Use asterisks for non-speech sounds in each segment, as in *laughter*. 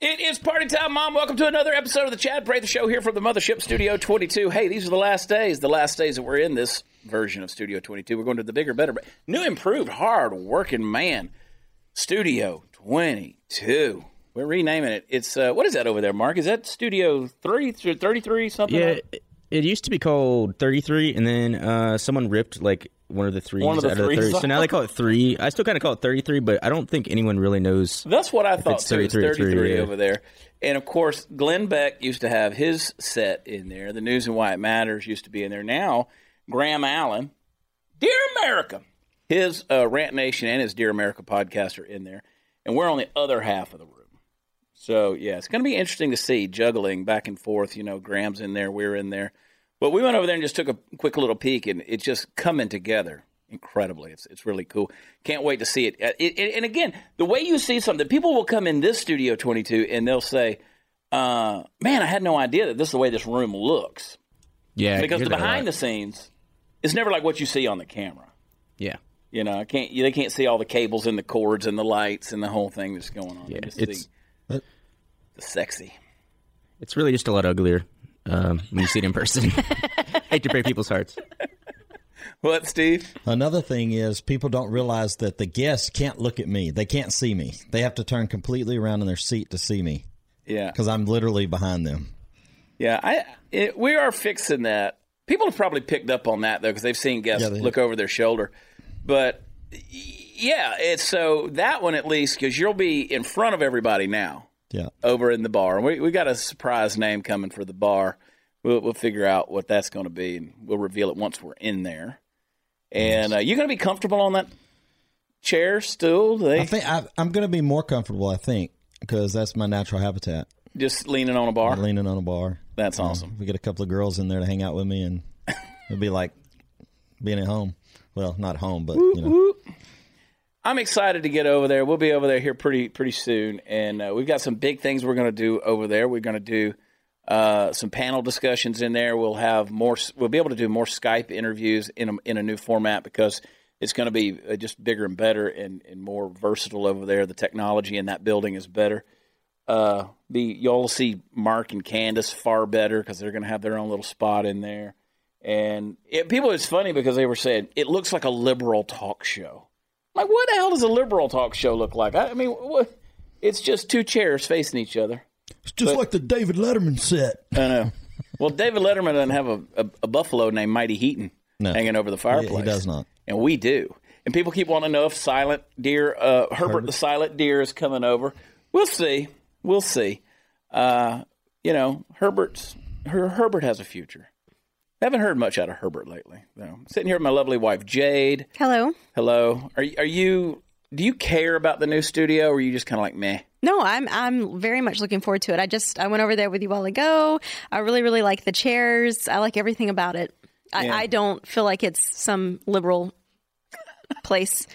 It is party time, Mom. Welcome to another episode of the Chad Prather Show here from the Mothership Studio 22. Hey, these are the last days, the last days that we're in this version of Studio 22. We're going to the bigger, better, new, improved, hard working man Studio 22. We're renaming it. It's uh, what is that over there, Mark? Is that Studio 3 through 33 something? Yeah, it used to be called 33, and then uh, someone ripped like one of the threes One of the out of the 30. So now they call it three. I still kind of call it 33, but I don't think anyone really knows. That's what I thought it's too. It's 33 or 33 yeah. over there. And of course, Glenn Beck used to have his set in there. The News and Why It Matters used to be in there. Now, Graham Allen, Dear America, his uh, Rant Nation and his Dear America podcast are in there. And we're on the other half of the room. So, yeah, it's going to be interesting to see juggling back and forth. You know, Graham's in there, we're in there. But we went over there and just took a quick little peek, and it's just coming together incredibly. It's it's really cool. Can't wait to see it. Uh, it, it- and again, the way you see something, people will come in this Studio 22 and they'll say, uh, "Man, I had no idea that this is the way this room looks." Yeah, Because the behind the scenes it's never like what you see on the camera. Yeah. You know, I can't. They can't see all the cables and the cords and the lights and the whole thing that's going on. Yeah, They it's- the sexy. It's really just a lot uglier um, when you see it in person. *laughs* Hate to break people's hearts. What, Steve? Another thing is people don't realize that the guests can't look at me. They can't see me. They have to turn completely around in their seat to see me Yeah, because I'm literally behind them. yeah. I it, we are fixing that. People have probably picked up on that though because they've seen guests Yeah, they look over their shoulder. But yeah, it's so that one at least because you'll be in front of everybody now. Yeah. over in the bar. We we got a surprise name coming for the bar. We'll we'll figure out what that's going to be, and we'll reveal it once we're in there. And uh, you going to be comfortable on that chair, stool? Do I think I, I'm going to be more comfortable. I think because that's my natural habitat. just leaning on a bar. Leaning on a bar. That's know, awesome. We get a couple of girls in there to hang out with me, and it'll be like being at home. Well, not home, but you know. I'm excited to get over there. We'll be over there here pretty pretty soon, and uh, we've got some big things we're going to do over there. We're going to do uh, some panel discussions in there. We'll have more. We'll be able to do more Skype interviews in a, in a new format because it's going to be uh, just bigger and better and, and more versatile over there. The technology in that building is better. Uh, be you'll see Mark and Candace far better because they're going to have their own little spot in there. And it, people, it's funny because they were saying it looks like a liberal talk show. Like, what the hell does a liberal talk show look like? I, I mean, what, it's just two chairs facing each other. It's just like the David Letterman set. I know. well, David Letterman doesn't have a, a, a buffalo named Mighty Heaton No. hanging over the fireplace. he does not. And we do. And people keep wanting to know if Silent Deer, uh, Herbert the Silent Deer is coming over. We'll see. We'll see. Uh, you know, Herbert's her, Herbert has a future. I haven't heard much out of Herbert lately. Though. Sitting here with my lovely wife Jade. Hello. Hello. Are you- are you? Do you care about the new studio, or are you just kind of like meh? No, I'm I'm very much looking forward to it. I just I went over there with you while ago. I really really like the chairs. I like everything about it. I, Yeah. I don't feel like it's some liberal place.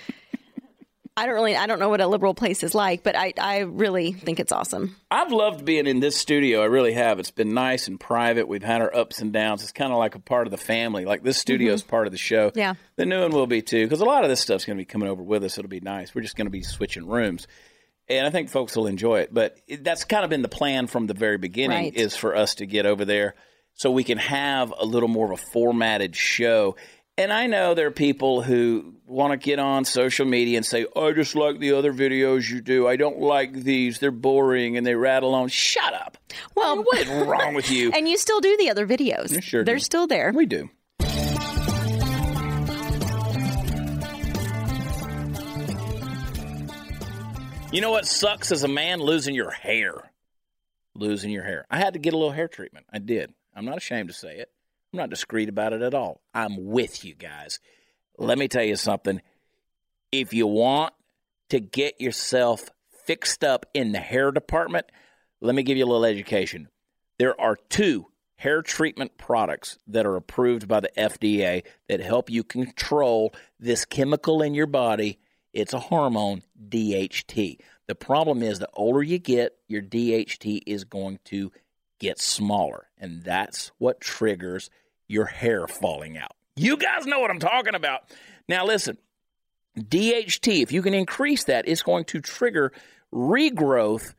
I don't really I don't know what a liberal place is like, but I I really think it's awesome. I've loved being in this studio. I really have. It's been nice and private. We've had our ups and downs. It's kind of like a part of the family. Like this mm-hmm. studio is part of the show. Yeah. The new one will be too, because a lot of this stuff's going to be coming over with us. It'll be nice. We're just going to be switching rooms, and I think folks will enjoy it. But it, that's kind of been the plan from the very beginning Right. is for us to get over there so we can have a little more of a formatted show. And I know there are people who want to get on social media and say, I just like the other videos you do. I don't like these. They're boring and they rattle on. Shut up. Well, What is wrong with you? *laughs* and you still do the other videos. sure They're do. still there. we do. You know what sucks as a man losing your hair? Losing your hair. I had to get a little hair treatment. I did. I'm not ashamed to say it. I'm not discreet about it at all. I'm with you guys. Let me tell you something. If you want to get yourself fixed up in the hair department, let me give you a little education. There are two hair treatment products that are approved by the FDA that help you control this chemical in your body. It's a hormone, DHT. The problem is the older you get, your DHT is going to get smaller, and that's what triggers your hair falling out. You guys know what I'm talking about. Now, listen, DHT, if you can increase that, it's going to trigger regrowth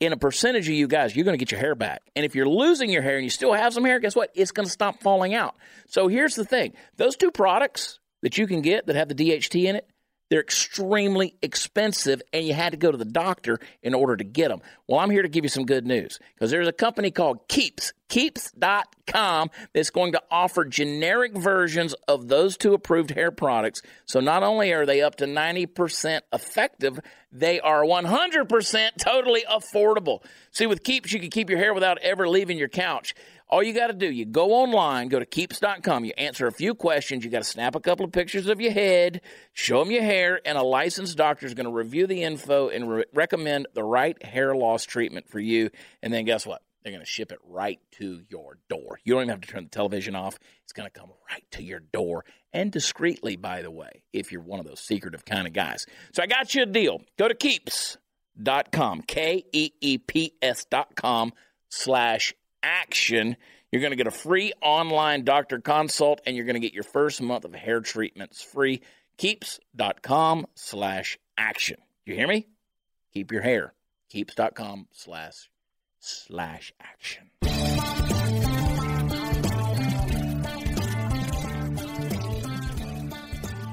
in a percentage of you guys. You're going to get your hair back. And if you're losing your hair and you still have some hair, guess what? It's going to stop falling out. So here's the thing those two products that you can get that have the DHT in it, they're extremely expensive, and you had to go to the doctor in order to get them. Well, I'm here to give you some good news because there's a company called Keeps, Keeps.com, that's going to offer generic versions of those two approved hair products. So not only are they up to 90% effective, they are 100% totally affordable. See, with Keeps, you can keep your hair without ever leaving your couch. All you got to do, you go online, go to keeps.com, you answer a few questions, you got to snap a couple of pictures of your head, show them your hair, and a licensed doctor is going to review the info and re- recommend the right hair loss treatment for you. And then guess what? They're going to ship it right to your door. You don't even have to turn the television off. It's going to come right to your door and discreetly, by the way, if you're one of those secretive kind of guys. So I got you a deal. Go to keeps.com, K E E P S.com slash action. You're going to get a free online doctor consult and you're going to get your first month of hair treatments free. Keeps.com slash action. You hear me? Keep your hair. Keeps.com slash slash action.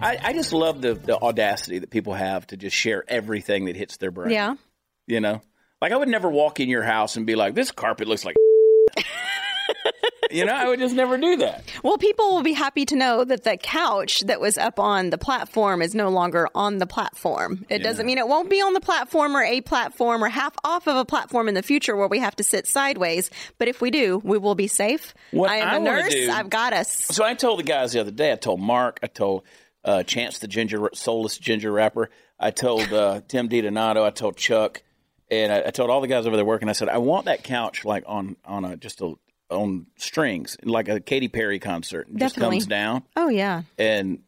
I, I just love the, the audacity that people have to just share everything that hits their brain. Yeah. You know? Like I would never walk in your house and be like, this carpet looks like You know, I would just never do that. Well, people will be happy to know that the couch that was up on the platform is no longer on the platform. It doesn't mean it won't be on the platform or a platform or half off of a platform in the future where we have to sit sideways. But if we do, we will be safe. What I am I a nurse. do- I've got us. So I told the guys the other day. I told Mark. I told uh, Chance the ginger, soulless ginger rapper. I told uh, Tim DiDonato. I told Chuck, and I, I told all the guys over there working. I said, I want that couch like on on a just a on strings, like a Katy Perry concert. It just Definitely. comes down, Oh yeah, and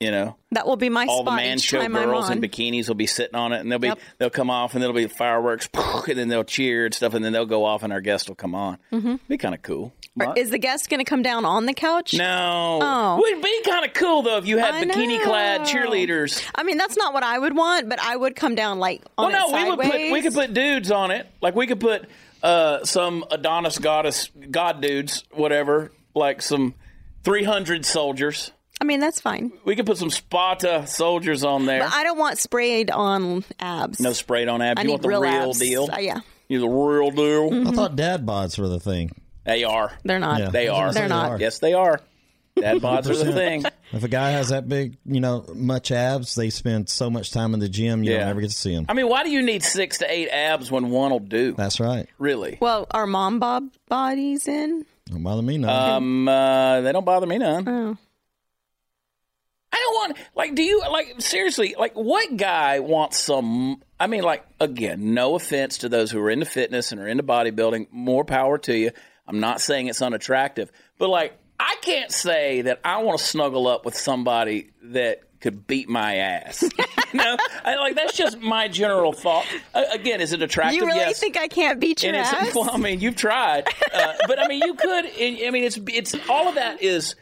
you know, that will be my all the spot man show girls in bikinis will be sitting on it, and they'll be Yep. they'll come off, and there'll be fireworks, *laughs* and then they'll cheer and stuff, and then they'll go off, and our guest will come on. Mm-hmm. Be kind of cool. Is the guest going to come down on the couch? No. Oh. Would be kind of cool though if you had bikini clad cheerleaders. I mean, that's not what I would want, but I would come down like on Well, no, it we would put we could put dudes on it. Like we could put uh, some Adonis goddess god dudes, whatever, like some three hundred soldiers. I mean, that's fine. We could put some Sparta soldiers on there. But I don't want sprayed on abs. no sprayed on abs. I you need want the real, real abs. deal? Uh, yeah, You the real deal? I thought dad bods were the thing. They are. they're not. Yeah. They are. They're not. Yes, they are. Dad bods are the thing. If a guy has that big, you know, much abs, they spend so much time in the gym, you Yeah. don't ever get to see them. I mean, why do you need six to eight abs when one will do? That's right. Really? Well, are mom bob bodies in? Don't bother me none. Um, uh, they don't bother me none. Oh. I don't want like. Do you like seriously? Like, what guy wants some? I mean, like again, no offense to those who are into fitness and are into bodybuilding. More power to you. I'm not saying it's unattractive, but like, I can't say that I want to snuggle up with somebody that could beat my ass. *laughs* you know, I, like that's just my general thought. Uh, again, is it attractive? You really yes. think I can't beat your *laughs* ass? well, I mean, you've tried, uh, but I mean, you could. I mean, it's it's all of that is.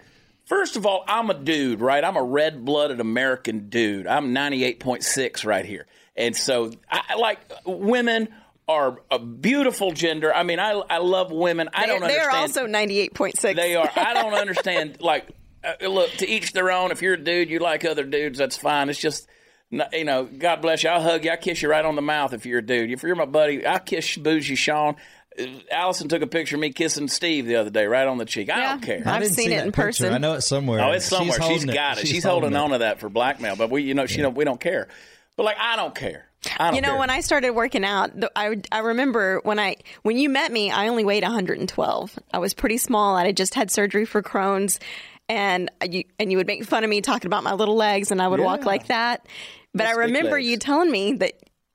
First of all, I'm a dude, right? I'm a red-blooded American dude. I'm 98.6 right here, and so I like women are a beautiful gender. I mean, I I love women. I They're, don't they're understand. also ninety-eight point six. They are. I don't *laughs* understand. Like, uh, look, to each their own. If you're a dude, you like other dudes. That's fine. It's just, you know, God bless you. I'll hug you. I'll kiss you right on the mouth if you're a dude. If you're my buddy, I'll kiss bougie Sean. Allison took a picture of me kissing Steve the other day, right on the cheek. I Yeah. don't care. I've didn't seen see it that in picture. person. I know it's somewhere. Oh, it's somewhere. She's holding got it. She's, holding, holding on to that for blackmail. But we, you know, she don't. We don't care. But like, I don't care. I don't You know, care. when I started working out, I I remember when I when you met me, I only weighed 112. I was pretty small. I had just had surgery for Crohn's, and you and you would make fun of me talking about my little legs, and I would walk like that. But I Yes, big remember you telling me that.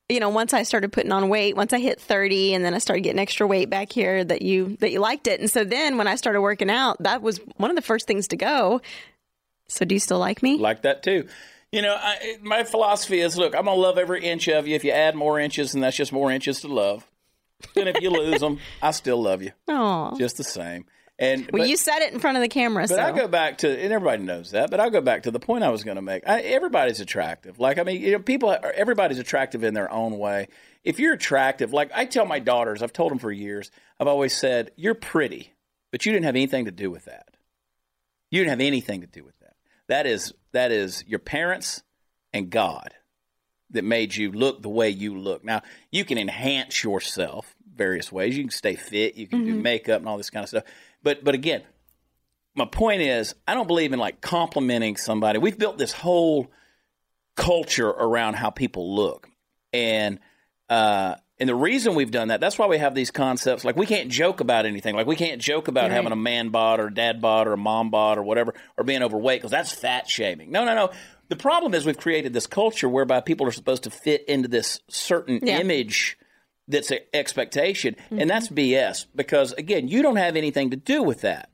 You know, once I started putting on weight, once I hit 30 and then I started getting extra weight back here that you that you liked it. And so then when I started working out, that was one of the first things to go. So do you still like me? like that too. You know, I, my philosophy is: look, I'm gonna love every inch of you. If you add more inches, then that's just more inches to love. And if you lose them, I still love you. Oh. just the same. And Well, but- you said it in front of the camera. But so. I go back to, and everybody knows that. But I'll go back to the point I was going to make. I, everybody's attractive. Like I mean, you know, people. Are, everybody's attractive in their own way. If you're attractive, like I tell my daughters, I've told them for years. I've always said, "You're pretty, but you didn't have anything to do with that. You didn't have anything to do with that. That is that is your parents and God that made you look the way you look. Now you can enhance yourself various ways. You can stay fit. You can do makeup and all this kind of stuff. But but again, my point is, I don't believe in like complimenting somebody. We've built this whole culture around how people look, and uh, and the reason we've done that, that's why we have these concepts. Like we can't joke about anything. Like we can't joke about Right. having a man bod or dad bod or a mom bod or whatever, or being overweight because that's fat shaming. No, no, no. The problem is we've created this culture whereby people are supposed to fit into this certain Yeah. image that's an expectation, and that's BS. Because again, you don't have anything to do with that.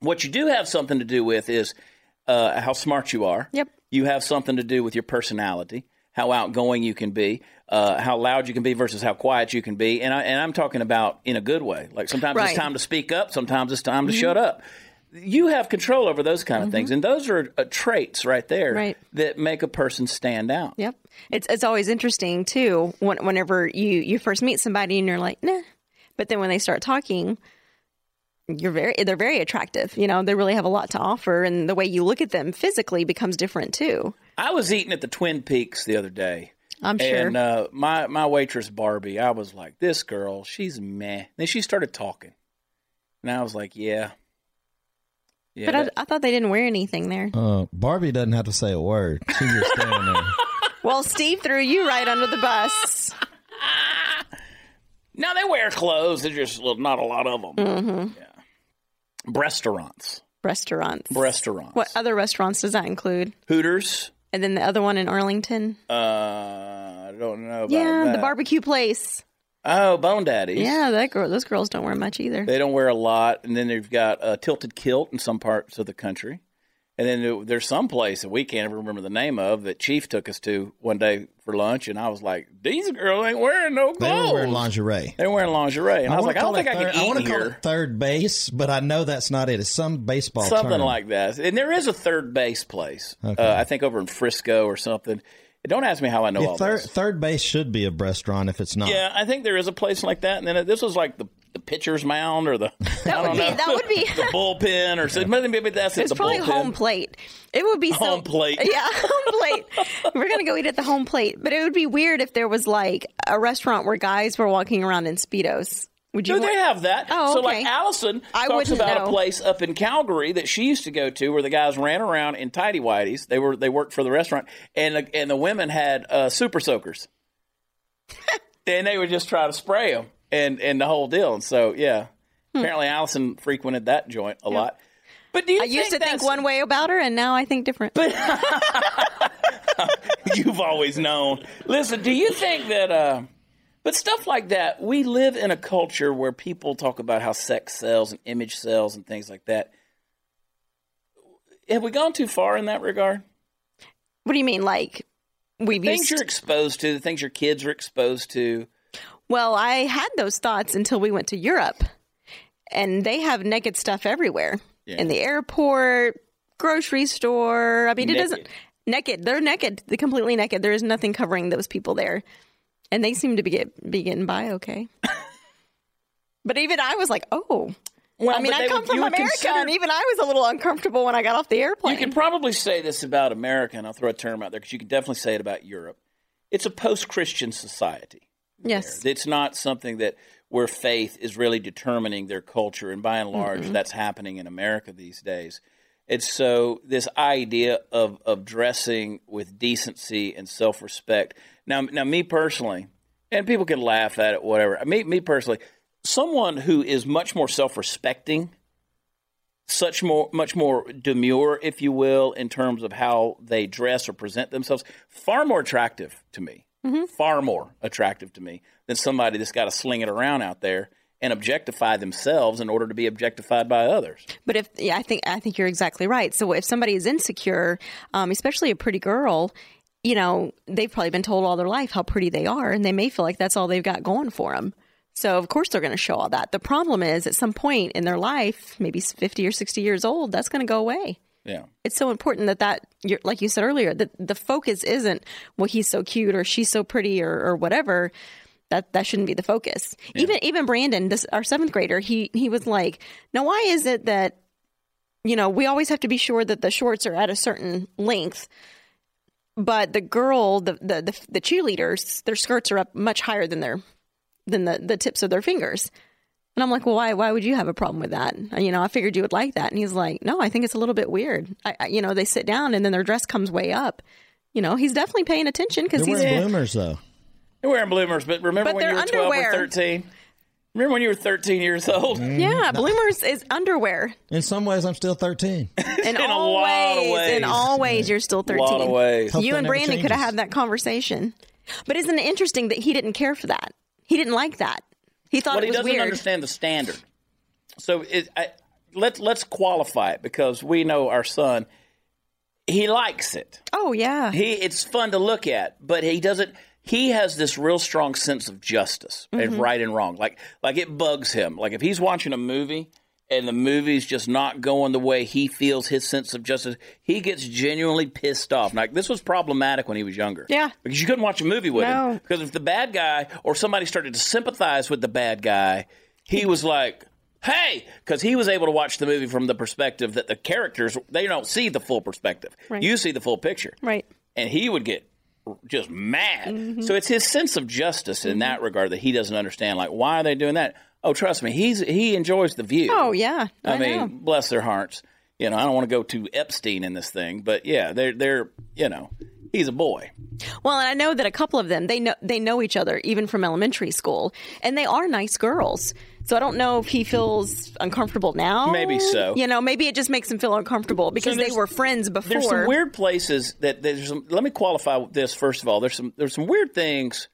What you do have something to do with is uh, how smart you are. Yep. You have something to do with your personality, how outgoing you can be, uh, how loud you can be versus how quiet you can be, and I, and I'm talking about in a good way. Like sometimes Right. it's time to speak up, sometimes it's time to shut up. You have control over those kind of things, and those are uh, traits right there Right. that make a person stand out. Yep. It's it's always interesting too when, whenever you you first meet somebody and you're like, nah, but then when they start talking, you're very they're very attractive. You know, they really have a lot to offer, and the way you look at them physically becomes different too. I was eating at the Twin Peaks the other day. I'm sure. And uh, my my waitress Barbie, I was like, this girl, she's meh. Then she started talking, and I was like, yeah, yeah. but I, that- I thought they didn't wear anything there. Uh, Barbie doesn't have to say a word. She just standing there. *laughs* Well, Steve threw you right under the bus. *laughs* no, they wear clothes. There's just well, not a lot of them. Mm-hmm. Yeah. Restaurants, Restaurants. restaurants. What other restaurants does that include? Hooters. And then the other one in Arlington. Uh, I don't know about yeah, the barbecue place. Oh, Bone Daddies. Yeah, that girl. Those girls don't wear much either. They don't wear a lot, and then they've got a tilted kilt in some parts of the country, and then there's some place that we can't ever remember the name of that Chief took us to one day for lunch, and I was like, "These girls ain't wearing no clothes. They were wearing lingerie. They're wearing lingerie," and I, was like, "I don't think it I can eat want to call here." it third base, but I know that's not it. It's some baseball Something term. like that, and there is a third base place. Uh, I think over in Frisco or something. Don't ask me how I know Yeah, all third, this. third base should be a restaurant if it's not. Yeah, I think there is a place like that, and then this was like the, the pitcher's mound or the *laughs* That I would don't be- know, that would be- *laughs* the bullpen or something. Maybe that's. It's The probably bullpen. home plate. It would be so, Home plate. *laughs* Yeah, home plate. We're gonna go eat at the home plate, but it would be weird if there was like a restaurant where guys were walking around in speedos. Would you? No, want- they have that. Oh, So, okay. like Allison I talks about know. a place up in Calgary that she used to go to, where the guys ran around in tidy whities. They were they worked for the restaurant, and the, and the women had uh, super soakers, *laughs* and they would just try to spray them, and and the whole deal. And so, yeah, Hmm. apparently Allison frequented that joint a lot. But do you I used to think one way about her, and now I think different. *laughs* *laughs* You've always known. Listen, do you think that? Uh, but stuff like that, we live in a culture where people talk about how sex sells and image sells and things like that. Have we gone too far in that regard? what do you mean? Like we've Things used? you're exposed to, the things your kids are exposed to. well, I had those thoughts until we went to Europe, and they have naked stuff everywhere in the airport, grocery store. I mean, it doesn't Naked. naked. They're naked. They're completely naked. There is nothing covering those people there, and they seem to be get, be getting by okay. but even I was like, oh. Well, I mean, I come would- from America, consider- and even I was a little uncomfortable when I got off the airplane. You can probably say this about America, and I'll throw a term out there because you can definitely say it about Europe. It's a post-Christian society. yes. It's not something that where faith is really determining their culture, and by and large, Mm-hmm. that's happening in America these days. It's so this idea of of dressing with decency and self respect. Now, now, me personally, and people can laugh at it, whatever. Me, me personally, someone who is much more self respecting, such more, much more demure, if you will, in terms of how they dress or present themselves, far more attractive to me. Mm-hmm. Far more attractive to me than somebody that's got to sling it around out there and objectify themselves in order to be objectified by others. But if yeah, I think I think you're exactly right. So if somebody is insecure, um, especially a pretty girl, you know, they've probably been told all their life how pretty they are, and they may feel like that's all they've got going for them. So of course they're going to show all that. The problem is at some point in their life, maybe 50 or 60 years old, that's going to go away. Yeah. It's so important that that, you're, like you said earlier, that the focus isn't, well, he's so cute or she's so pretty or, or whatever. That that shouldn't be the focus. Even even Brandon, this our seventh grader, he he was like, now why is it that, you know, we always have to be sure that the shorts are at a certain length but the girl, the, the the the cheerleaders, their skirts are up much higher than their than the the tips of their fingers. And I'm like, well, why why would you have a problem with that? And, you know, I figured you would like that. And he's like, no, I think it's a little bit weird. I, I, you know, they sit down and then their dress comes way up. You know, he's definitely paying attention because he's bloomers though. They're wearing bloomers, but remember But when you were they're 12 or 13? Remember when you were 13 years old? Mm. yeah, bloomers is underwear In some ways, I'm still 13. *laughs* in, a all lot of ways, ways. In all ways, you're still 13. lot of ways. Hope You and never Brandon could have had that conversation. But isn't it interesting that he didn't care for that? He didn't like that. He thought it was But he was doesn't weird. understand the standard. So it, I, let's let's qualify it because we know our son. He likes it. Oh yeah. He it's fun to look at, but he doesn't. He has this real strong sense of justice Mm-hmm. and right and wrong. Like like it bugs him. Like if he's watching a movie and the movie's just not going the way he feels his sense of justice, he gets genuinely pissed off. Like this was problematic when he was younger. Yeah. because you couldn't watch a movie with No. him because if the bad guy or somebody started to sympathize with the bad guy, he was like. Hey, because he was able to watch the movie from the perspective that the characters they don't see the full perspective. Right. You see the full picture Right. and he would get just mad. Mm-hmm. So it's his sense of justice in that regard that he doesn't understand. Like, why are they doing that? Oh, trust me, he's he enjoys the view. Oh yeah. I, I, mean, know. bless their hearts. You know, I don't want to go to Epstein in this thing, but yeah, they're they're you know, he's a boy. Well, and I know that a couple of them they know they know each other even from elementary school, and they are nice girls. So I don't know if he feels uncomfortable now. Maybe so. You know, maybe it just makes him feel uncomfortable because they were friends before. There's some weird places that there's some. Let me qualify this first of all. There's some there's some weird things,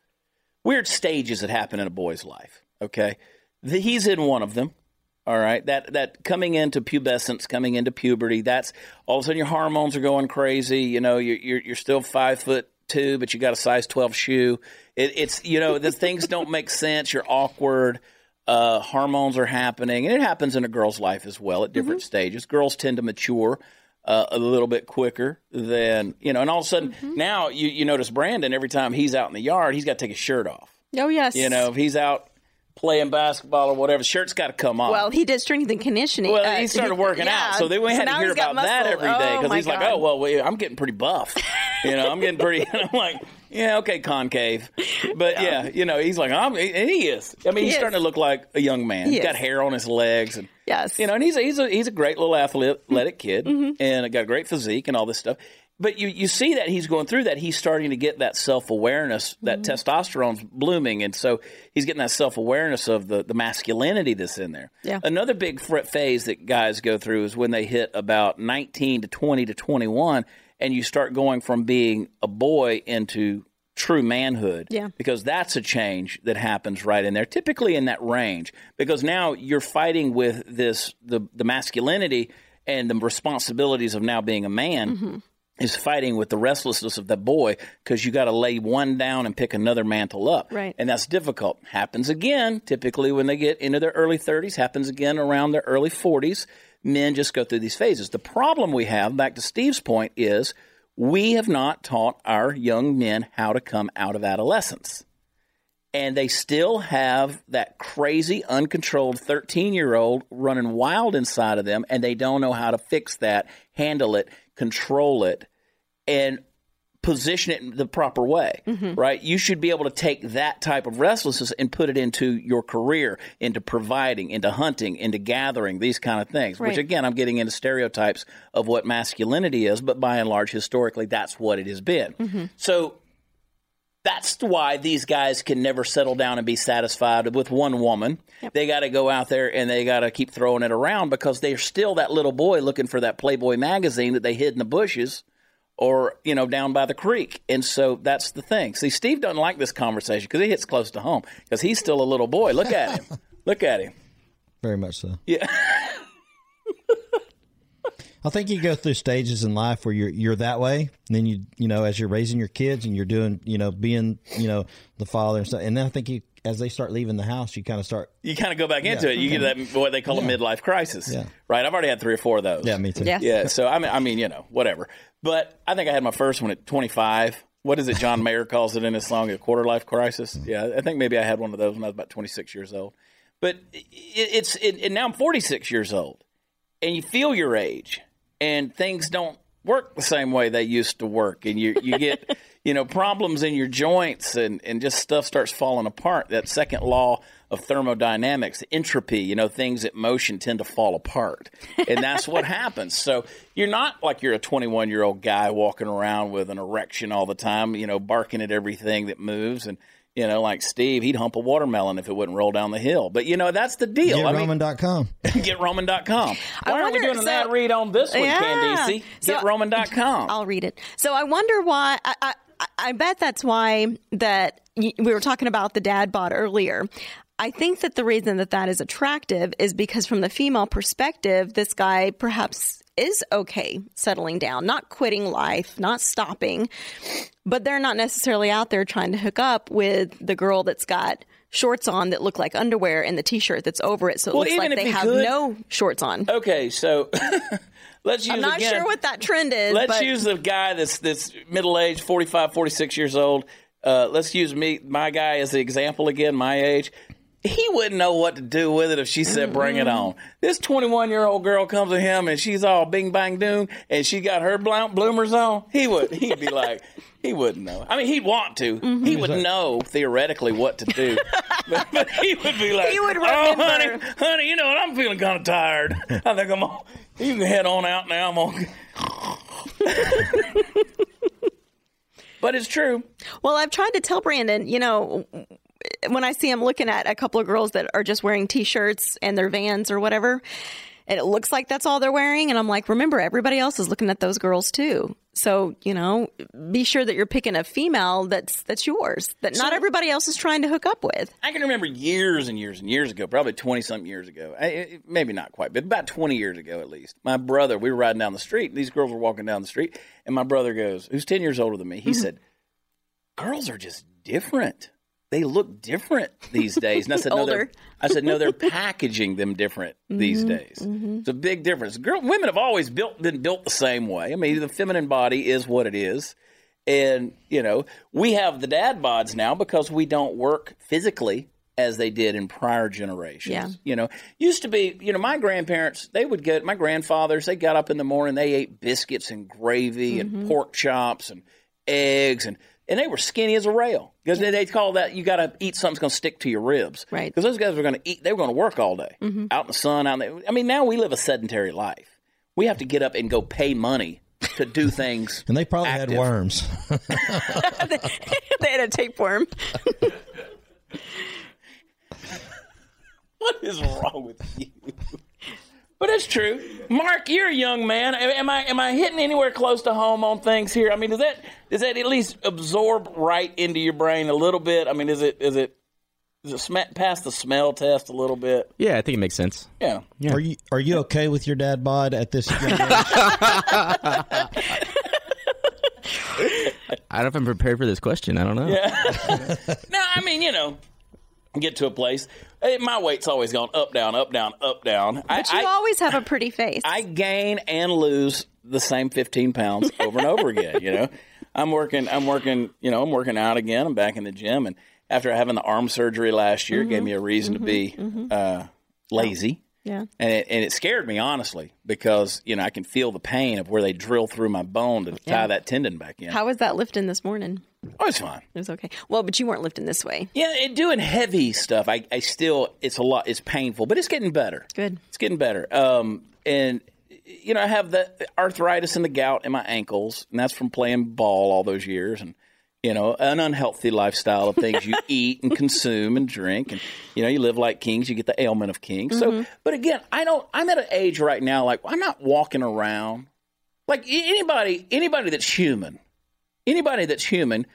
weird stages that happen in a boy's life. Okay, the, he's in one of them. All right, that that coming into pubescence, coming into puberty. That's all of a sudden your hormones are going crazy. You know, you're you're, you're still five foot two, but you got a size twelve shoe. It, it's you know the things don't make sense. You're awkward. Uh, hormones are happening, and it happens in a girl's life as well at different stages. Girls tend to mature uh, a little bit quicker than you know, and all of a sudden now you you notice Brandon every time he's out in the yard, he's got to take his shirt off. oh yes. You know, if he's out playing basketball or whatever, shirt's got to come off. Well, he did strength and conditioning. Well, uh, he started working yeah. out, so then we had now to hear about that every day Oh, because my he's like, "Oh, well, I'm getting pretty buff." *laughs* you know, I'm getting pretty. *laughs* I'm like, "Yeah, okay, concave," but yeah, you know, he's like, "I'm," and he is. I mean, He he's starting to look like a young man. He He's got hair on his legs, and Yes. you know, and he's a, he's a he's a great little athletic kid, Mm-hmm. and got a great physique and all this stuff. But you, you see that he's going through that. He's starting to get that self awareness. That Mm-hmm. testosterone's blooming, and so he's getting that self awareness of the the masculinity that's in there. Yeah. Another big phase that guys go through is when they hit about nineteen to twenty to twenty one, and you start going from being a boy into true manhood. Yeah. Because that's a change that happens right in there, typically in that range. Because now you're fighting with this the the masculinity and the responsibilities of now being a man. Mm-hmm. Is fighting with the restlessness of that boy because you got to lay one down and pick another mantle up, Right. And that's difficult. Happens again, typically when they get into their early 30s. Happens again around their early 40s. Men just go through these phases. The problem we have, back to Steve's point, is we have not taught our young men how to come out of adolescence. And they still have that crazy, uncontrolled 13 year old running wild inside of them, and they don't know how to fix that, handle it, control it, and position it the proper way, mm-hmm. right? You should be able to take that type of restlessness and put it into your career, into providing, into hunting, into gathering, these kind of things. Which again, I'm getting into stereotypes of what masculinity is, but by and large, historically, that's what it has been. Mm-hmm. So that's why these guys can never settle down and be satisfied with one woman. They got to go out there and they got to keep throwing it around because they're still that little boy looking for that Playboy magazine that they hid in the bushes or you know down by the creek. And so that's the thing. See, Steve doesn't like this conversation because it hits close to home because he's still a little boy. Look at him. *laughs* Look at him. Very much so. Yeah. *laughs* I think you go through stages in life where you're you're that way, and then you you know as you're raising your kids and you're doing you know being you know the father and stuff, and then I think you as they start leaving the house, you kind of start. You kind of go back into it. You get that what they call a midlife crisis, Yeah. right? I've already had three or four of those. Yeah, me too. Yeah. Yeah, so I mean, I mean, you know, whatever. But I think I had my first one at 25. What is it? John *laughs* Mayer calls it in his song, "A Quarter Life Crisis." Mm-hmm. Yeah, I think maybe I had one of those when I was about 26 years old. But it, it's it, and now I'm 46 years old, and you feel your age, and things don't work the same way they used to work, and you you get *laughs* you know problems in your joints, and and just stuff starts falling apart. That second law of thermodynamics, entropy, you know, things at motion tend to fall apart. And that's what *laughs* happens. So you're not like you're a 21 year old guy walking around with an erection all the time, you know, barking at everything that moves. And, you know, like Steve, he'd hump a watermelon if it wouldn't roll down the hill. But, you know, that's the deal. Get I mean, Roman.com. *laughs* GetRoman.com. Why aren't we wonder- doing an so- ad read on this one, Yeah. Candice? So- GetRoman.com. I'll read it. So I wonder why. I, I, I bet that's why that we were talking about the dad bod earlier. I think that the reason that that is attractive is because from the female perspective, this guy perhaps is okay settling down, not quitting life, not stopping, but they're not necessarily out there trying to hook up with the girl that's got shorts on that look like underwear and the t-shirt that's over it so it Well, looks like they have could- no shorts on. okay, so *laughs* let's use I'm not again. sure what that trend is. Let's but use the guy that's that's middle aged, 45, 46 years old. Uh, let's use me, my guy, as the example again. My age, he wouldn't know what to do with it if she said, "Bring it on." This twenty-one year old girl comes to him and she's all bing bang doom, and she got her blo- bloomers on. He would, he'd be like, he wouldn't know. I mean, he'd want to. Mm-hmm. He would know theoretically what to do, *laughs* but, but he would be like, He would "Oh, honey, honey, you know what? I'm feeling kind of tired. I think I'm. On, you can head on out now. I'm on. *laughs* But it's true. Well, I've tried to tell Brandon, you know, when I see him looking at a couple of girls that are just wearing t-shirts and their vans or whatever, and it looks like that's all they're wearing, and I'm like, remember, everybody else is looking at those girls too. So, you know, be sure that you're picking a female that's that's yours, that not everybody else is trying to hook up with. I can remember years and years and years ago, probably 20 something years ago, I- maybe not quite, but about 20 years ago at least. My brother, we were riding down the street, these girls were walking down the street, and my brother goes, who's 10 years older than me, he mm-hmm. said, Girls are just different. They look different these days. And I *laughs* said, no, they're, I said, no, they're *laughs* packaging them different these days. It's a big difference. Girl, women have always built been built the same way. I mean, the feminine body is what it is. And, you know, we have the dad bods now because we don't work physically as they did in prior generations. Yeah. You know, used to be, you know, my grandparents, they would get, my grandfathers, they got up in the morning, they ate biscuits and gravy Mm-hmm. and pork chops and eggs and, and they were skinny as a rail because they, they call that you got to eat something that's going to stick to your ribs. Right. Because those guys were going to eat, they were going to work all day mm-hmm. out in the sun. Out in the, I mean, now we live a sedentary life. We have to get up and go pay money to do things. *laughs* And they probably active. had worms. *laughs* *laughs* they had a tapeworm. What is wrong with you? But it's true, Mark. You're a young man. Am I am I hitting anywhere close to home on things here? I mean, does that does that at least absorb right into your brain a little bit? I mean, is it is it is it sm- pass the smell test a little bit? Yeah, I think it makes sense. Yeah. Are you are you okay with your dad bod at this young? *laughs* I don't know if I'm prepared for this question. I don't know. *laughs* No, I mean, you know, get to a place. eh, My weight's always gone up, down, up, down, up, down. But I, you I, always have a pretty face. I gain and lose the same 15 pounds over and over again. You know, I'm working, I'm working, you know, I'm working out again. I'm back in the gym. And after having the arm surgery last year, it gave me a reason to be uh, lazy. yeah. And it, and it scared me, honestly, because, you know, I can feel the pain of where they drill through my bone to tie Yeah. that tendon back in. How was that lifting this morning? Oh, it's fine. It was okay. Well, but you weren't lifting this way. Yeah, and doing heavy stuff, I, I still, it's a lot, it's painful, but it's getting better. Good. It's getting better. Um, and you know, I have the arthritis and the gout in my ankles, and that's from playing ball all those years, and you know, an unhealthy lifestyle of things you *laughs* eat and consume and drink, and you know, you live like kings, you get the ailment of kings. So, but again, I don't. I'm at an age right now, like I'm not walking around like anybody. Anybody that's human, anybody that's human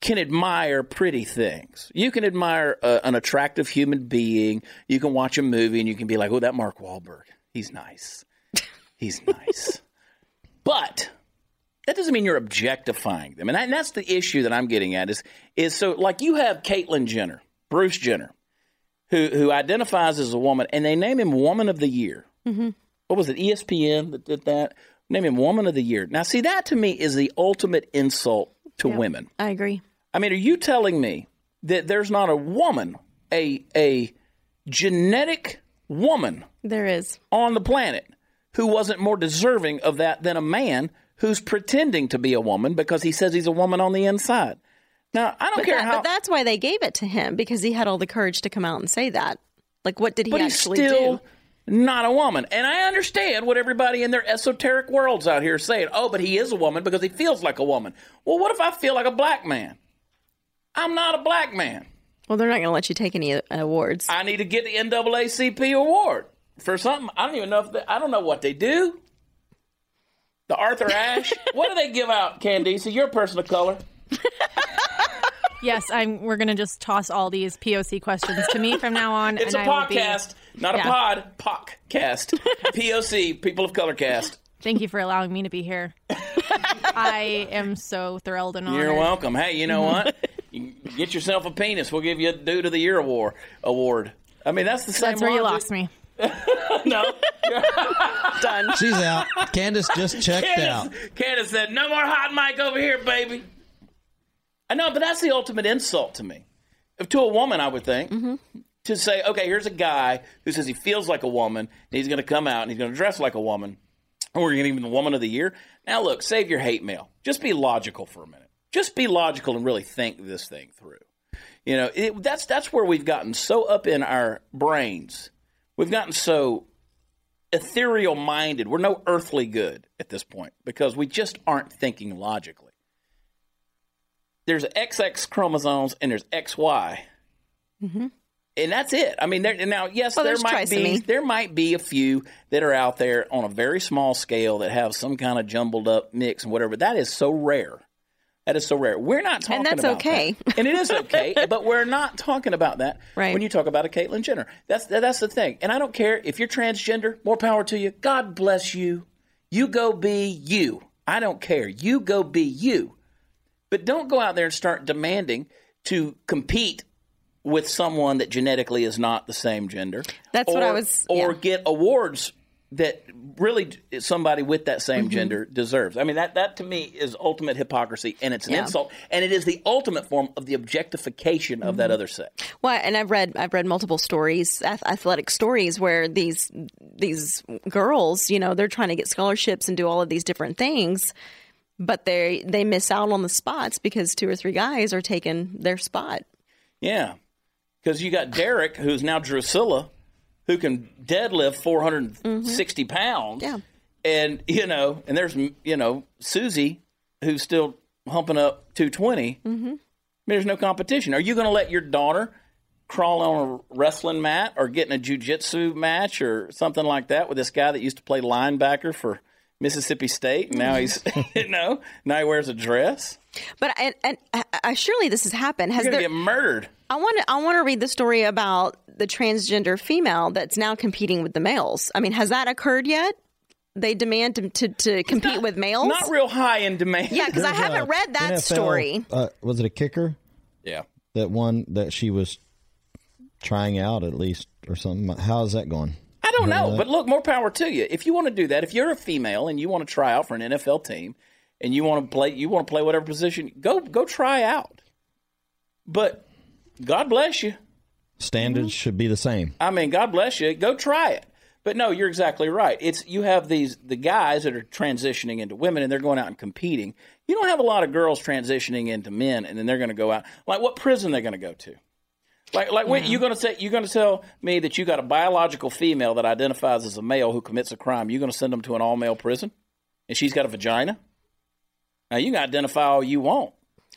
can admire pretty things. You can admire uh, an attractive human being. You can watch a movie and you can be like, "Oh, that Mark Wahlberg, he's nice. He's *laughs* nice." but that doesn't mean you're objectifying them, and, that, and that's the issue that I'm getting at. Is is so like you have Caitlyn Jenner. Bruce Jenner, who who identifies as a woman, and they name him Woman of the Year. Mm-hmm. What was it? ESPN that did that. Name him Woman of the Year. Now, see, that to me is the ultimate insult to women. I agree. I mean, are you telling me that there's not a woman, a a genetic woman There is. on the planet who wasn't more deserving of that than a man who's pretending to be a woman because he says he's a woman on the inside? Now, I don't But, care that, how. but that's why they gave it to him because he had all the courage to come out and say that. Like, what did he but actually still do? Not a woman. And I understand what everybody in their esoteric worlds out here saying. Oh, but he is a woman because he feels like a woman. Well, what if I feel like a black man? I'm not a black man. Well, they're not going to let you take any uh, awards. I need to get the NAACP award for something. I don't even know if they, I don't know what they do. The Arthur Ashe. *laughs* what do they give out, Candice? You're a person of color. *laughs* Yes, I'm. We're gonna just toss all these POC questions to me from now on. It's and a I will be- podcast, not a Yeah. pod. Podcast. *laughs* POC, People of Color Cast. Thank you for allowing me to be here. *laughs* I am so thrilled and honored. You're welcome. Hey, you know what? *laughs* You get yourself a penis. We'll give you a Dude of the Year award. Award. I mean, that's the same. That's where you lost me. No, Done. She's out. Candace just checked out. Candace, Candace said, "No more hot mic over here, baby." I know, but that's the ultimate insult to me, to a woman. I would think mm-hmm. To say, "Okay, here's a guy who says he feels like a woman, and he's going to come out and he's going to dress like a woman, and we're going to him the Woman of the Year." Now, look, save your hate mail. Just be logical for a minute. Just be logical and really think this thing through. You know, it, that's that's where we've gotten so up in our brains. We've gotten so ethereal minded. We're no earthly good at this point because we just aren't thinking logically. There's XX chromosomes and there's XY. Mm-hmm. And that's it. I mean, there, now, yes, Well, there might be there might be a few that are out there on a very small scale that have some kind of jumbled up mix and whatever. That is so rare. That is so rare. We're not talking about And that's okay. that. *laughs* and it is okay. but we're not talking about that Right. when you talk about a Caitlyn Jenner. That's that's the thing. And I don't care if you're transgender. More power to you. God bless you. You go be you. I don't care. You go be you. But don't go out there and start demanding to compete with someone that genetically is not the same gender. That's or, what I was- Or get awards that really somebody with that same Mm-hmm. gender deserves. I mean, that, that to me is ultimate hypocrisy, and it's an Yeah. insult, and it is the ultimate form of the objectification of Mm-hmm. that other sex. Well, and I've read I've read multiple stories, athletic stories, where these these girls, you know, they're trying to get scholarships and do all of these different things, but they they miss out on the spots because two or three guys are taking their spot. Yeah, because you got Derek, who's now Drusilla, who can deadlift 460 pounds. Yeah. and you know, and there's you know Susie, who's still humping up 220. Mm-hmm. There's no competition. Are you going to let your daughter crawl on a wrestling mat or get in a jujitsu match or something like that with this guy that used to play linebacker for Mississippi State, and now he's *laughs* you know now he wears a dress? But and, and I, I, surely this has happened. Has You're there? get murdered. I want to I want to read the story about the transgender female that's now competing with the males. I mean, has that occurred yet? They demand to to, to compete with males. Not real high in demand. yeah, because I haven't a read that NFL story. Uh, was it a kicker Yeah. that one that she was trying out at least or something? How is that going? I don't know, that? but look, more power to you. If you want to do that, if you're a female and you want to try out for an NFL team and you want to play, you want to play whatever position, go go try out. But God bless you. Standards Mm-hmm. should be the same. I mean, God bless you. Go try it. But no, you're exactly right. It's you have these the guys that are transitioning into women and they're going out and competing. You don't have a lot of girls transitioning into men and then they're going to go out. Like what prison they're going to go to? Like like wait, you're going to say you're going to tell me that you got a biological female that identifies as a male who commits a crime. You're going to send them to an all male prison, and she's got a vagina. Now you can identify all you want.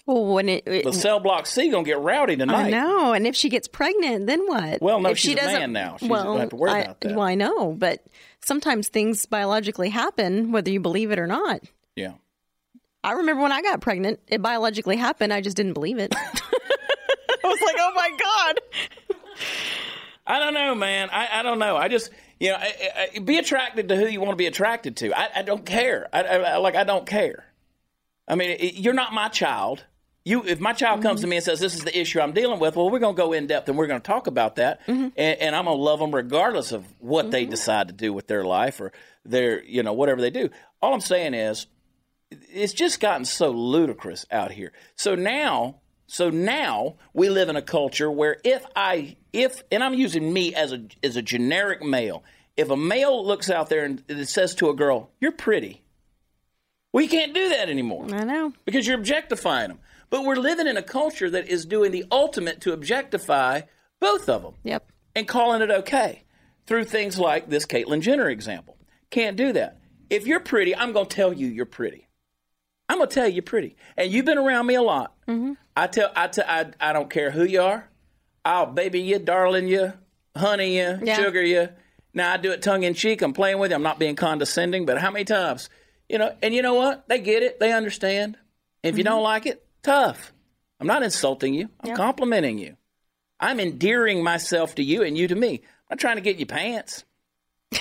Well, when it, it But cell block C going to get rowdy tonight. I know, and if she gets pregnant, then what? Well, no, if she's she a doesn't, man now. She well, have to worry I, about that. Well, I know, but sometimes things biologically happen, whether you believe it or not. Yeah. I remember when I got pregnant, it biologically happened. I just didn't believe it. *laughs* I was like, oh my god. I don't know, man. I, I don't know. I just, you know, I, I, be attracted to who you want to be attracted to. I, I don't care. I, I, like, I don't care. I mean, it, you're not my child. you if my child comes to mm-hmm. me and says this is the issue I'm dealing with, well, we're going to go in depth and we're going to talk about that, mm-hmm. and, and I'm going to love them regardless of what they mm-hmm. decide to do with their life or their you know whatever they do. All I'm saying is, it's just gotten so ludicrous out here. So now, so now we live in a culture where if I if and I'm using me as a as a generic male, if a male looks out there and says to a girl, "You're pretty," well, you can't do that anymore I know. because you're objectifying them. But we're living in a culture that is doing the ultimate to objectify both of them Yep. and calling it okay through things like this Caitlyn Jenner example. Can't do that. If you're pretty, I'm going to tell you you're pretty. I'm going to tell you you're pretty. And you've been around me a lot. Mm-hmm. I tell, I tell, I, I don't care who you are. I'll baby you, darling you, honey you, Yeah. sugar you. Now I do it tongue in cheek. I'm playing with you. I'm not being condescending. But how many times, you know? And you know what? They get it. They understand. If you don't mm-hmm. like it, tough. I'm not insulting you. I'm complimenting you. I'm endearing myself to you and you to me. I'm not trying to get your pants.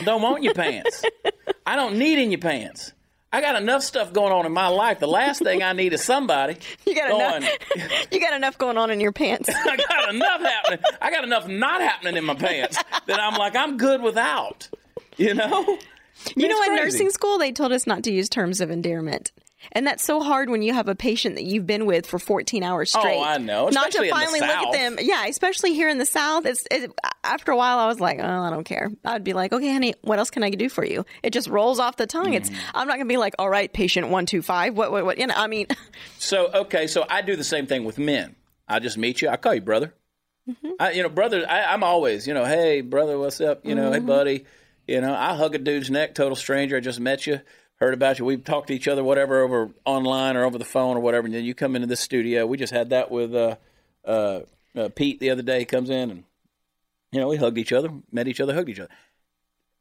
I don't want your pants. *laughs* I don't need in your pants. I got enough stuff going on in my life. The last thing I need is somebody *laughs* You got going. enough. *laughs* you got enough going on in your pants. I got enough happening. I got enough not happening in my pants that I'm like I'm good without. You know. You know, It's in crazy. nursing school, they told us not to use terms of endearment. And that's so hard when you have a patient that you've been with for 14 hours straight. Oh, I know, Not especially to in the finally look at them. Yeah, especially here in the South. It's it, after a while, I was like, oh, I don't care. I'd be like, okay, honey, what else can I do for you? It just rolls off the tongue. It's Mm. I'm not gonna be like, all right, patient one two five. What what what? You know, I mean, *laughs* So okay, so I do the same thing with men. I just meet you. I call you brother. I, you know, brother. I, I'm always, you know, hey brother, what's up? You know, hey buddy. You know, I hug a dude's neck, total stranger. I just met you, heard about you. We've talked to each other, whatever, over online or over the phone or whatever. And then you come into this studio. We just had that with uh, uh, uh, Pete the other day. He comes in and you know we hugged each other, met each other, hugged each other.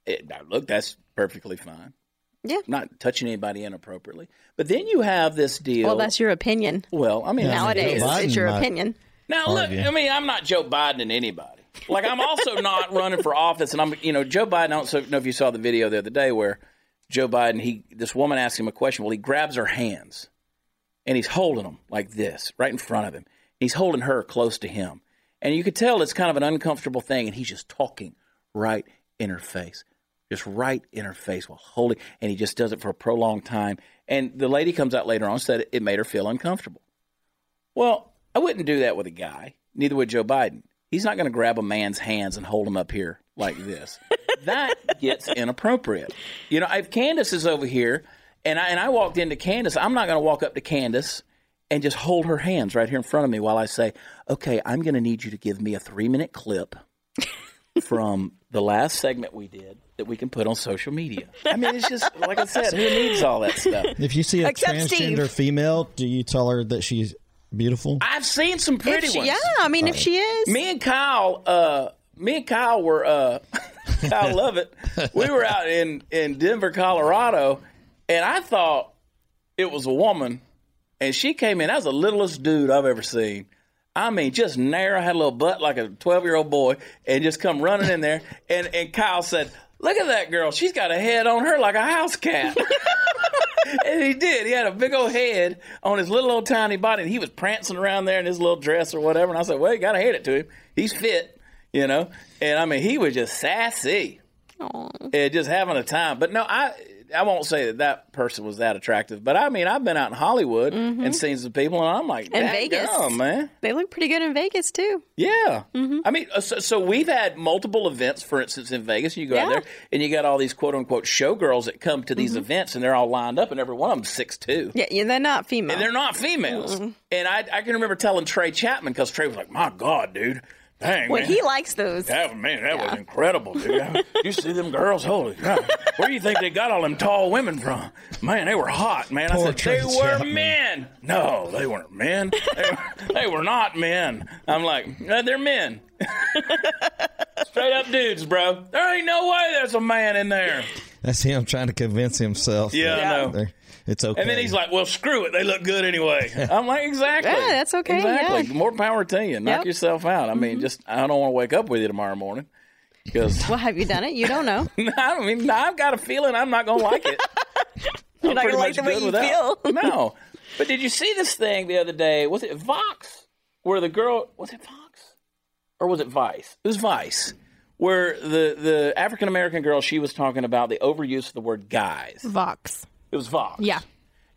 It, now, look, that's perfectly fine. Yeah. not touching anybody inappropriately. But then you have this deal. well, that's your opinion. Well, I mean, Yeah, I mean, Nowadays, it's your opinion. Now, look. I mean, I'm not Joe Biden and anybody. Like, I'm also not running for office, and I'm, you know, Joe Biden. I don't know if you saw the video the other day where Joe Biden, he, this woman asked him a question. Well, he grabs her hands, and he's holding them like this, right in front of him. He's holding her close to him, and you could tell it's kind of an uncomfortable thing, and he's just talking right in her face, just right in her face while holding, and he just does it for a prolonged time. And the lady comes out later on and said it made her feel uncomfortable. Well, I wouldn't do that with a guy. Neither would Joe Biden. He's not going to grab a man's hands and hold him up here like this. that gets inappropriate. You know, if Candace is over here and I, and I walked into Candace, I'm not going to walk up to Candace and just hold her hands right here in front of me while I say, okay, I'm going to need you to give me a three minute clip *laughs* from the last segment we did that we can put on social media. I mean, it's just, like I said, who needs all that stuff? If you see a Except transgender Steve. female, do you tell her that she's beautiful? I've seen some pretty If she- ones. yeah, I mean, if she is, me and Kyle, uh, me and Kyle were uh, *laughs* I love it. We were out in in Denver, Colorado, and I thought it was a woman, and she came in. That was the littlest dude I've ever seen. I mean, just narrow, had a little butt like a twelve year old boy, and just come running in there. And and Kyle said, "Look at that girl. She's got a head on her like a house cat." *laughs* and he did. He had a big old head on his little old tiny body, and he was prancing around there in his little dress or whatever. And I said, "Well, you got to hand it to him. He's fit, you know." And I mean, he was just sassy, and just having a time. But no, I I won't say that that person was that attractive. But I mean, I've been out in Hollywood mm-hmm. and seen some people, and I'm like, And "Dang Vegas. gum, man." they look pretty good in Vegas too. Yeah. Mm-hmm. I mean, uh, so, so we've had multiple events, for instance, in Vegas. You go out there and you got all these quote unquote showgirls that come to these mm-hmm. events and they're all lined up and every one of them's six two. Yeah, yeah they're not female. And they're not females. And I, I can remember telling Trey Chapman because Trey was like, my God, dude. Dang, well, man. he likes those. That, man, that was incredible, dude. *laughs* you see them girls? Holy cow. Where do you think they got all them tall women from? Man, they were hot, man. I said, Trey they were Chapman. men. No, they weren't men. They were, they were not men. I'm like, "Uh, they're men. *laughs* Straight up dudes, bro. There ain't no way there's a man in there. That's him trying to convince himself. Yeah, I know. They're- It's okay. And then he's like, well, screw it. They look good anyway. *laughs* I'm like, exactly. Yeah, that's okay, Exactly. yeah. More power to you. Knock Yep. Mm-hmm. yourself out. I mean, just, I don't want to wake up with you tomorrow morning. Because Well, have you done it? You don't know. *laughs* I mean, I've got a feeling I'm not going to like it. *laughs* You're not gonna like the way good you without. feel. no. But did you see this thing the other day? Was it Vox? Where the girl was it Vox? Or was it Vice? It was Vice. Where the, the African American girl she was talking about the overuse of the word guys. Vox. It was Vox. Yeah.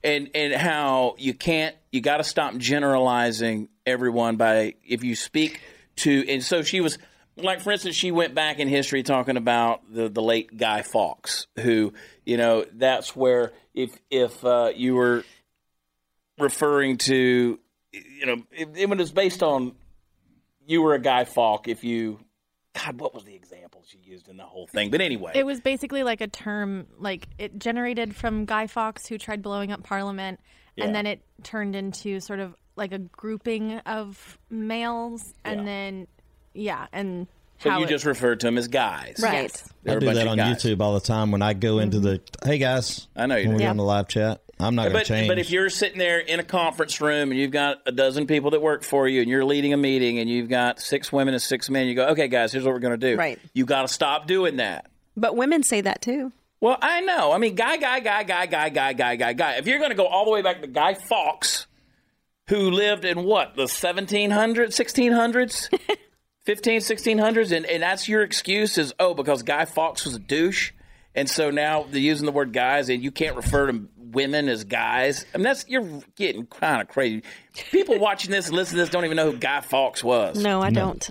And and how you can't you gotta stop generalizing everyone by if you speak to and so she was like for instance she went back in history talking about the, the late Guy Fawkes who you know that's where if if uh, you were referring to you know it, it was based on you were a Guy Fawkes if you God what was the examples you used in the whole thing but anyway It was basically like a term, like it generated from Guy Fawkes, who tried blowing up Parliament, Yeah. and then it turned into sort of like a grouping of males, and Yeah. then yeah, and so how you it- just referred to them as guys Right. Yes. I do that on guys. YouTube all the time when I go into the. Mm-hmm. Hey guys, I know you when do. we're on the live chat. I'm not going to But, change. but if you're sitting there in a conference room and you've got a dozen people that work for you and you're leading a meeting and you've got six women and six men, you go, okay, guys, here's what we're going to do. Right. You got to stop doing that. But women say that too. Well, I know. I mean, guy, guy, guy, guy, guy, guy, guy, guy, guy. If you're going to go all the way back to Guy Fawkes, who lived in what, the 1700s, 1600s? *laughs* 15, 1600s? And, and that's your excuse is, oh, because Guy Fawkes was a douche. And so now they're using the word guys and you can't refer to women as guys. I mean, that's, you're getting kind of crazy. People watching this and listening to this don't even know who Guy Fawkes was. No, I don't.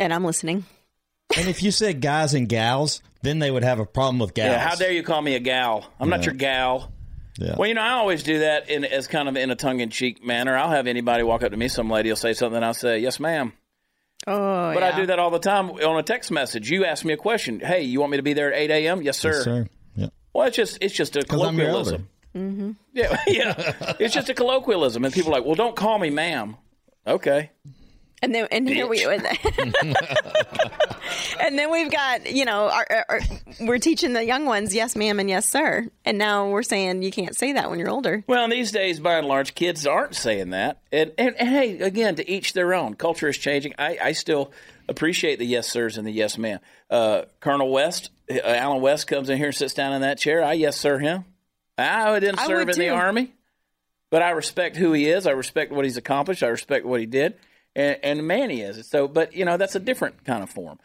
And I'm listening. and if you said guys and gals, then they would have a problem with gals. Yeah, how dare you call me a gal? I'm not your gal. Yeah. Well, you know, I always do that in as kind of in a tongue in cheek manner. I'll have anybody walk up to me, some lady will say something, and I'll say, "Yes, ma'am." Oh, But I do that all the time on a text message. You ask me a question. Hey, you want me to be there at eight a.m.? Yes, sir. Yes, sir. Yeah. Well, it's just it's just a 'Cause I'm your elder. colloquialism. Mm-hmm. Yeah, *laughs* yeah. It's just a colloquialism, and people are like, "Well, don't call me ma'am." Okay. And then and here we *laughs* and then we've got you know our, our, our- we're teaching the young ones yes ma'am and yes sir and now we're saying you can't say that when you're older Well, these days, by and large, kids aren't saying that. And, and, and hey, again, to each their own. Culture is changing. I, I still appreciate the yes sirs and the yes ma'am. Uh, Colonel West, uh, Allen West comes in here and sits down in that chair. I yes sir him. I didn't serve would in the army, but I respect who he is. I respect what he's accomplished. I respect what he did, and, and the man he is. So, but you know, that's a different kind of form.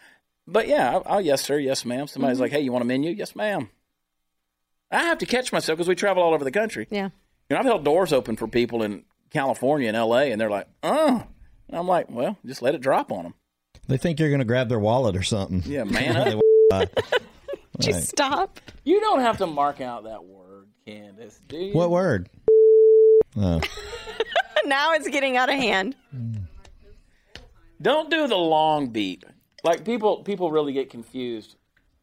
But yeah, I'll, I'll yes sir, yes ma'am. Somebody's Mm-hmm. like, hey, you want a menu? Yes ma'am. I have to catch myself because we travel all over the country. yeah You know, I've held doors open for people in California and L.A. and they're like, "Oh," and I'm like, "Well, just let it drop on them." They think you're going to grab their wallet or something. Yeah, *laughs* man. They *laughs* up. w- just stop you don't have to mark out that word, Candace. Do you? what word? Oh. *laughs* now it's getting out of hand mm. Don't do the long beep. Like people, people really get confused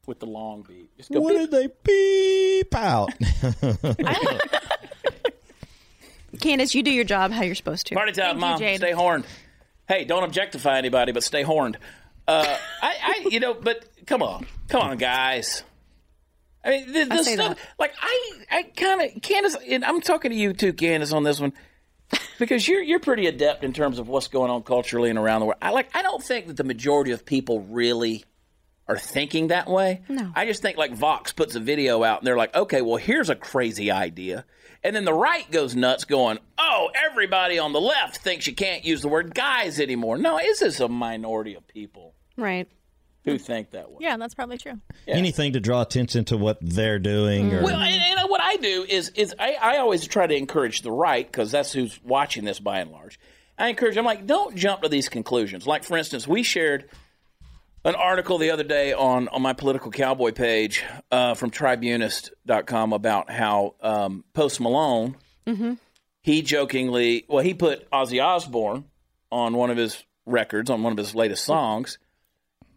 with the long beep. Just go. What beep. did they beep out? *laughs* *laughs* Candace you do your job how you're supposed to Party time, Thank you, mom. Jade. Stay horned. Hey, don't objectify anybody, but stay horned. Uh, I, I, you know, but come on, come on, guys. I mean, the, the I say stuff. that. Like, I, I kind of, Candace, and I'm talking to you too, Candace, on this one, because you're you're pretty adept in terms of what's going on culturally and around the world. I like. I don't think that the majority of people really are thinking that way. No. I just think like Vox puts a video out and they're like, okay, well, here's a crazy idea. And then the right goes nuts going, oh, everybody on the left thinks you can't use the word guys anymore. No, it's just a minority of people right who think that way. Yeah, that's probably true. Anything to draw attention to what they're doing or Well, and, and what I do is is I, I always try to encourage the right because that's who's watching this by and large. I encourage. I'm like, don't jump to these conclusions. Like for instance, we shared an article the other day on on my political cowboy page uh, from Tribunist.com about how um, Post Malone he jokingly well he put Ozzy Osbourne on one of his records on one of his latest songs,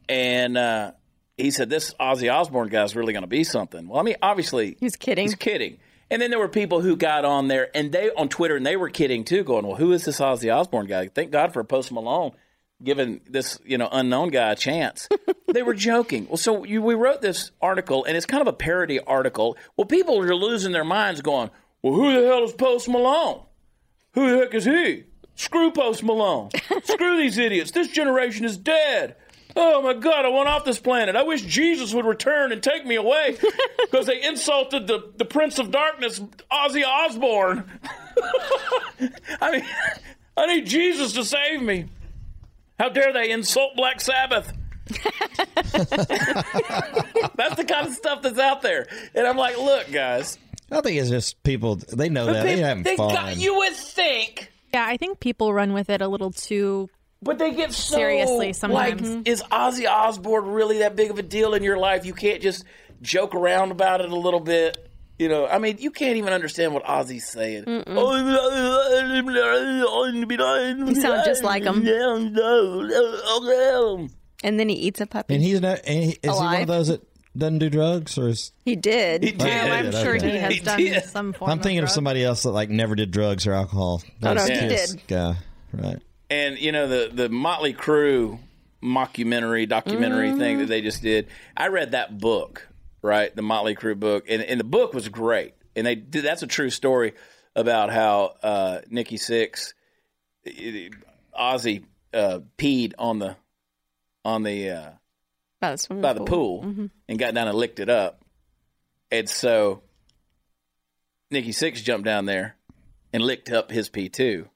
and uh, he said this Ozzy Osbourne guy is really going to be something. Well, I mean, obviously He's kidding. He's kidding. And then there were people who got on there and they on Twitter and they were kidding too, going, "Well, who is this Ozzy Osbourne guy? Thank God for Post Malone giving this you know unknown guy a chance." *laughs* they were joking. Well, so you, we wrote this article and it's kind of a parody article. Well, people are losing their minds, going, "Well, who the hell is Post Malone? Who the heck is he? Screw Post Malone. *laughs* Screw these idiots. This generation is dead." Oh my God, I want off this planet. I wish Jesus would return and take me away *laughs* because they insulted the, the Prince of Darkness, Ozzy Osbourne. *laughs* I mean, I need Jesus to save me. How dare they insult Black Sabbath? *laughs* that's the kind of stuff that's out there. And I'm like, look, guys, I think it's just people. They know that they, they having they fun. got, you would think, Yeah, I think people run with it a little too. But they get so Seriously sometimes. Like, is Ozzy Osbourne really that big of a deal in your life? You can't just joke around about it a little bit. You know, I mean, you can't even understand what Ozzy's saying. You oh, sound just like him. And then he eats a puppy. and he's not. And he, is he one of those that doesn't do drugs, or is he did. He did. Oh, I'm did, sure he has He done did. some form. I'm thinking of drug. somebody else that like never did drugs or alcohol. Oh, no, That's he his did. Guy, right? And you know the the Motley Crue mockumentary documentary thing that they just did. I read that book, right? The Motley Crue book, and, and the book was great. And they did, that's a true story about how uh, Nikki Sixx, Ozzy uh, peed on the on the uh, By the by the pool and got down and licked it up. And so Nikki Sixx jumped down there and licked up his pee too.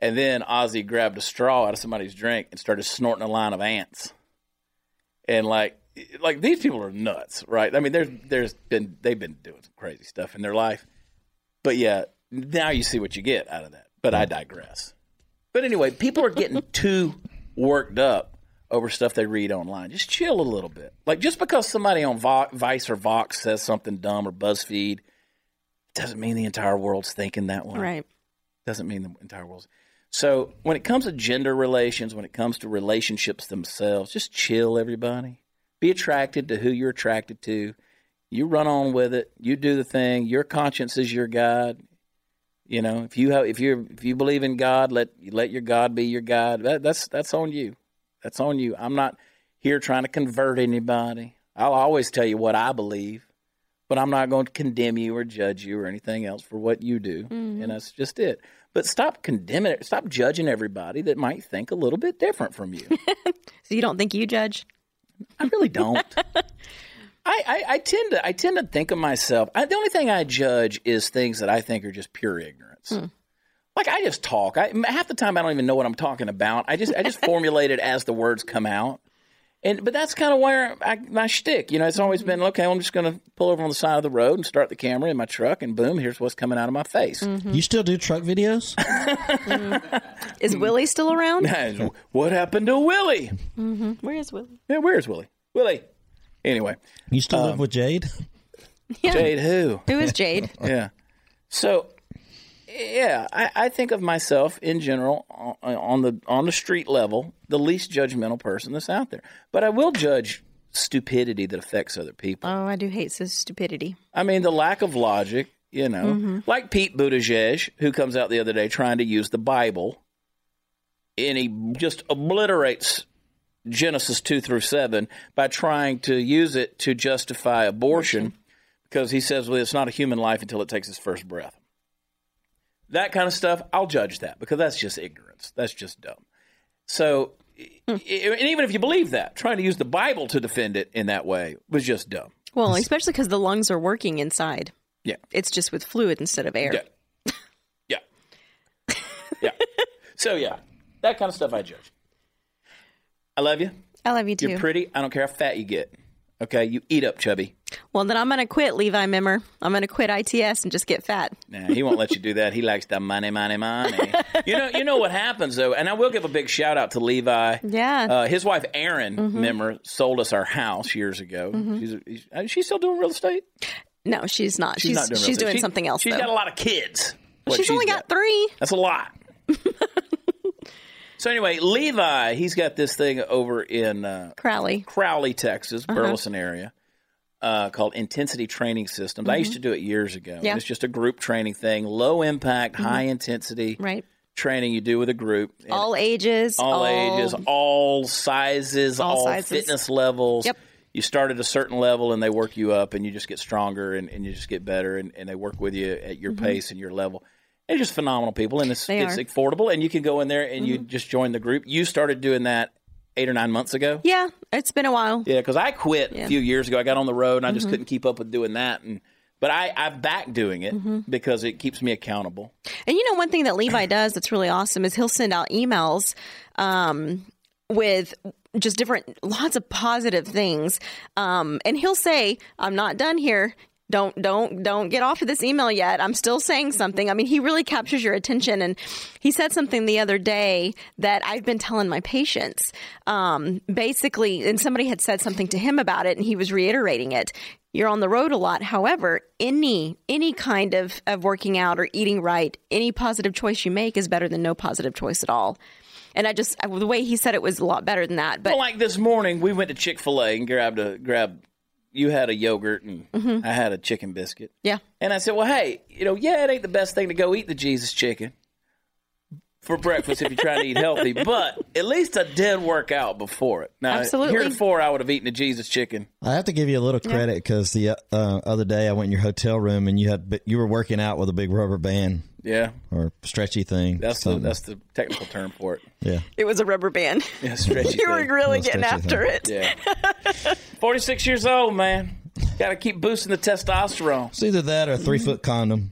And then Ozzy grabbed a straw out of somebody's drink and started snorting a line of ants. And like like these people are nuts, right? I mean there's there's been they've been doing some crazy stuff in their life. But yeah, now you see what you get out of that. But I digress. But anyway, people are getting *laughs* too worked up over stuff they read online. Just chill a little bit. Like just because somebody on Vo- Vice or Vox says something dumb or BuzzFeed doesn't mean the entire world's thinking that way. Right. Doesn't mean the entire world's. So when it comes to gender relations, when it comes to relationships themselves, just chill, everybody. Be attracted to who you're attracted to. You run on with it. You do the thing. Your conscience is your God. You know, if you have, if you if you believe in God, let let your God be your God. That, that's that's on you. That's on you. I'm not here trying to convert anybody. I'll always tell you what I believe, but I'm not going to condemn you or judge you or anything else for what you do. Mm-hmm. And that's just it. But stop condemning it. Stop judging everybody that might think a little bit different from you. *laughs* So you don't think you judge? I really *laughs* don't. I, I, I tend to I tend to think of myself. I, the only thing I judge is things that I think are just pure ignorance. Hmm. Like I just talk. I, half the time I don't even know what I'm talking about. I just I just *laughs* formulate it as the words come out. And but that's kind of where I, my shtick. You know, it's always been okay. I'm just going to pull over on the side of the road and start the camera in my truck, and boom, here's what's coming out of my face. Mm-hmm. You still do truck videos? *laughs* Mm-hmm. Is Willie still around? what happened to Willie? Mm-hmm. Where is Willie? Yeah, where's Willie? Willie. Anyway, You still Um, live with Jade? Jade, who? Who is Jade? *laughs* yeah. So, yeah, I, I think of myself in general on, on the on the street level, the least judgmental person that's out there. But I will judge stupidity that affects other people. Oh, I do hate so stupidity. I mean, the lack of logic. You know, mm-hmm. like Pete Buttigieg, who comes out the other day trying to use the Bible, and he just obliterates Genesis two through seven by trying to use it to justify abortion, because he says, "Well, it's not a human life until it takes its first breath." That kind of stuff, I'll judge that because that's just ignorance. That's just dumb. So, hmm. i- and even if you believe that, trying to use the Bible to defend it in that way was just dumb. Well, especially because the lungs are working inside. Yeah. It's just with fluid instead of air. Yeah. *laughs* Yeah. yeah. So yeah, that kind of stuff I judge. I love you. I love you too. You're pretty. I don't care how fat you get. Okay, you eat up, chubby. Well, then I'm going to quit Levi Mimmer. I'm going to quit ITS and just get fat. Nah, he won't let you do that. He likes the money, money, money. You know, you know what happens though, and I will give a big shout out to Levi. Yeah. Uh, his wife Erin, Mm-hmm. remember, sold us our house years ago. She's, she's, is she still doing real estate? No, she's not. She's, She's not doing. she's doing She- something else She's though. got a lot of kids. What she's only got three. That's a lot. *laughs* so anyway, Levi, he's got this thing over in uh, Crowley. Crowley, Texas, Uh-huh. Burleson area, uh, called Intensity Training Systems. I used to do it years ago. Mm-hmm. Yeah. Mm-hmm. It's just a group training thing, low impact, high intensity Right. training you do with a group. All ages. all ages, all sizes, All all, sizes. fitness levels. Yep. You start at a certain level and they work you up and you just get stronger and, and you just get better and, and they work with you at your pace and your level. They're just phenomenal people and it's, Mm-hmm. It's. Mm-hmm. affordable and you can go in there and you just join the group. You started doing that eight or nine months ago. Yeah, it's been a while. Yeah, because I quit Yeah. Mm-hmm. a few years ago. I got on the road and I just couldn't keep up with doing that. And But I, I'm back doing it Mm-hmm. because it keeps me accountable. And you know, one thing that Levi *clears throat* does that's really awesome is he'll send out emails um, with just different, lots of positive things. Um, and he'll say, I'm not done here. Don't don't don't get off of this email yet. I'm still saying something. I mean, he really captures your attention. And he said something the other day that I've been telling my patients. Um, basically, and somebody had said something to him about it, and he was reiterating it you're on the road a lot. However, any any kind of, of working out or eating right, any positive choice you make is better than no positive choice at all. And I just the way he said it was a lot better than that. But Well, like this morning, we went to Chick Fil A and grabbed a grab. You had a yogurt and Mm-hmm. I had a chicken biscuit. yeah, And I said, well, hey, you know, yeah, it ain't the best thing to go eat the Jesus chicken for breakfast if you're trying to eat healthy, *laughs* but at least I did work out before it. Now, Absolutely. heretofore, I would have eaten a Jesus chicken. I have to give you a little credit because the uh, other day I went in your hotel room and you had you were working out with a big rubber band Yeah, or stretchy thing. that's the that's the technical term for it. yeah. it was a rubber band. *laughs* Yeah, stretchy *laughs* you were really getting after thing. it. Yeah, *laughs* forty six years old, man. Got to keep boosting the testosterone. It's either that or a three foot condom.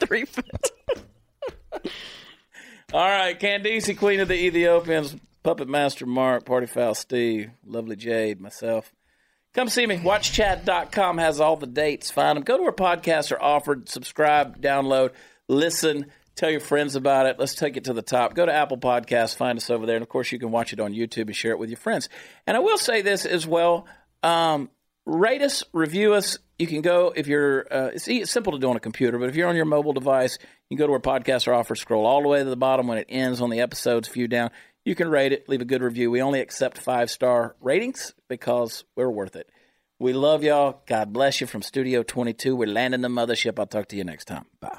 Three foot. All right, Candace, Queen of the Ethiopians, Puppet Master Mark, Party Foul Steve, Lovely Jade, myself. Come see me. WatchChad.com has all the dates. Find them. Go to where podcasts are offered. Subscribe, download, listen, tell your friends about it. Let's take it to the top. Go to Apple Podcasts, find us over there. And of course, you can watch it on YouTube and share it with your friends. And I will say this as well um, rate us, review us. You can go if you're. Uh, it's, it's simple to do on a computer, but if you're on your mobile device, you can go to where podcasts are offered. Scroll all the way to the bottom when it ends on the episodes view down. You can rate it, leave a good review. We only accept five star ratings because we're worth it. We love y'all. God bless you from Studio 22. We're landing the mothership. I'll talk to you next time. Bye.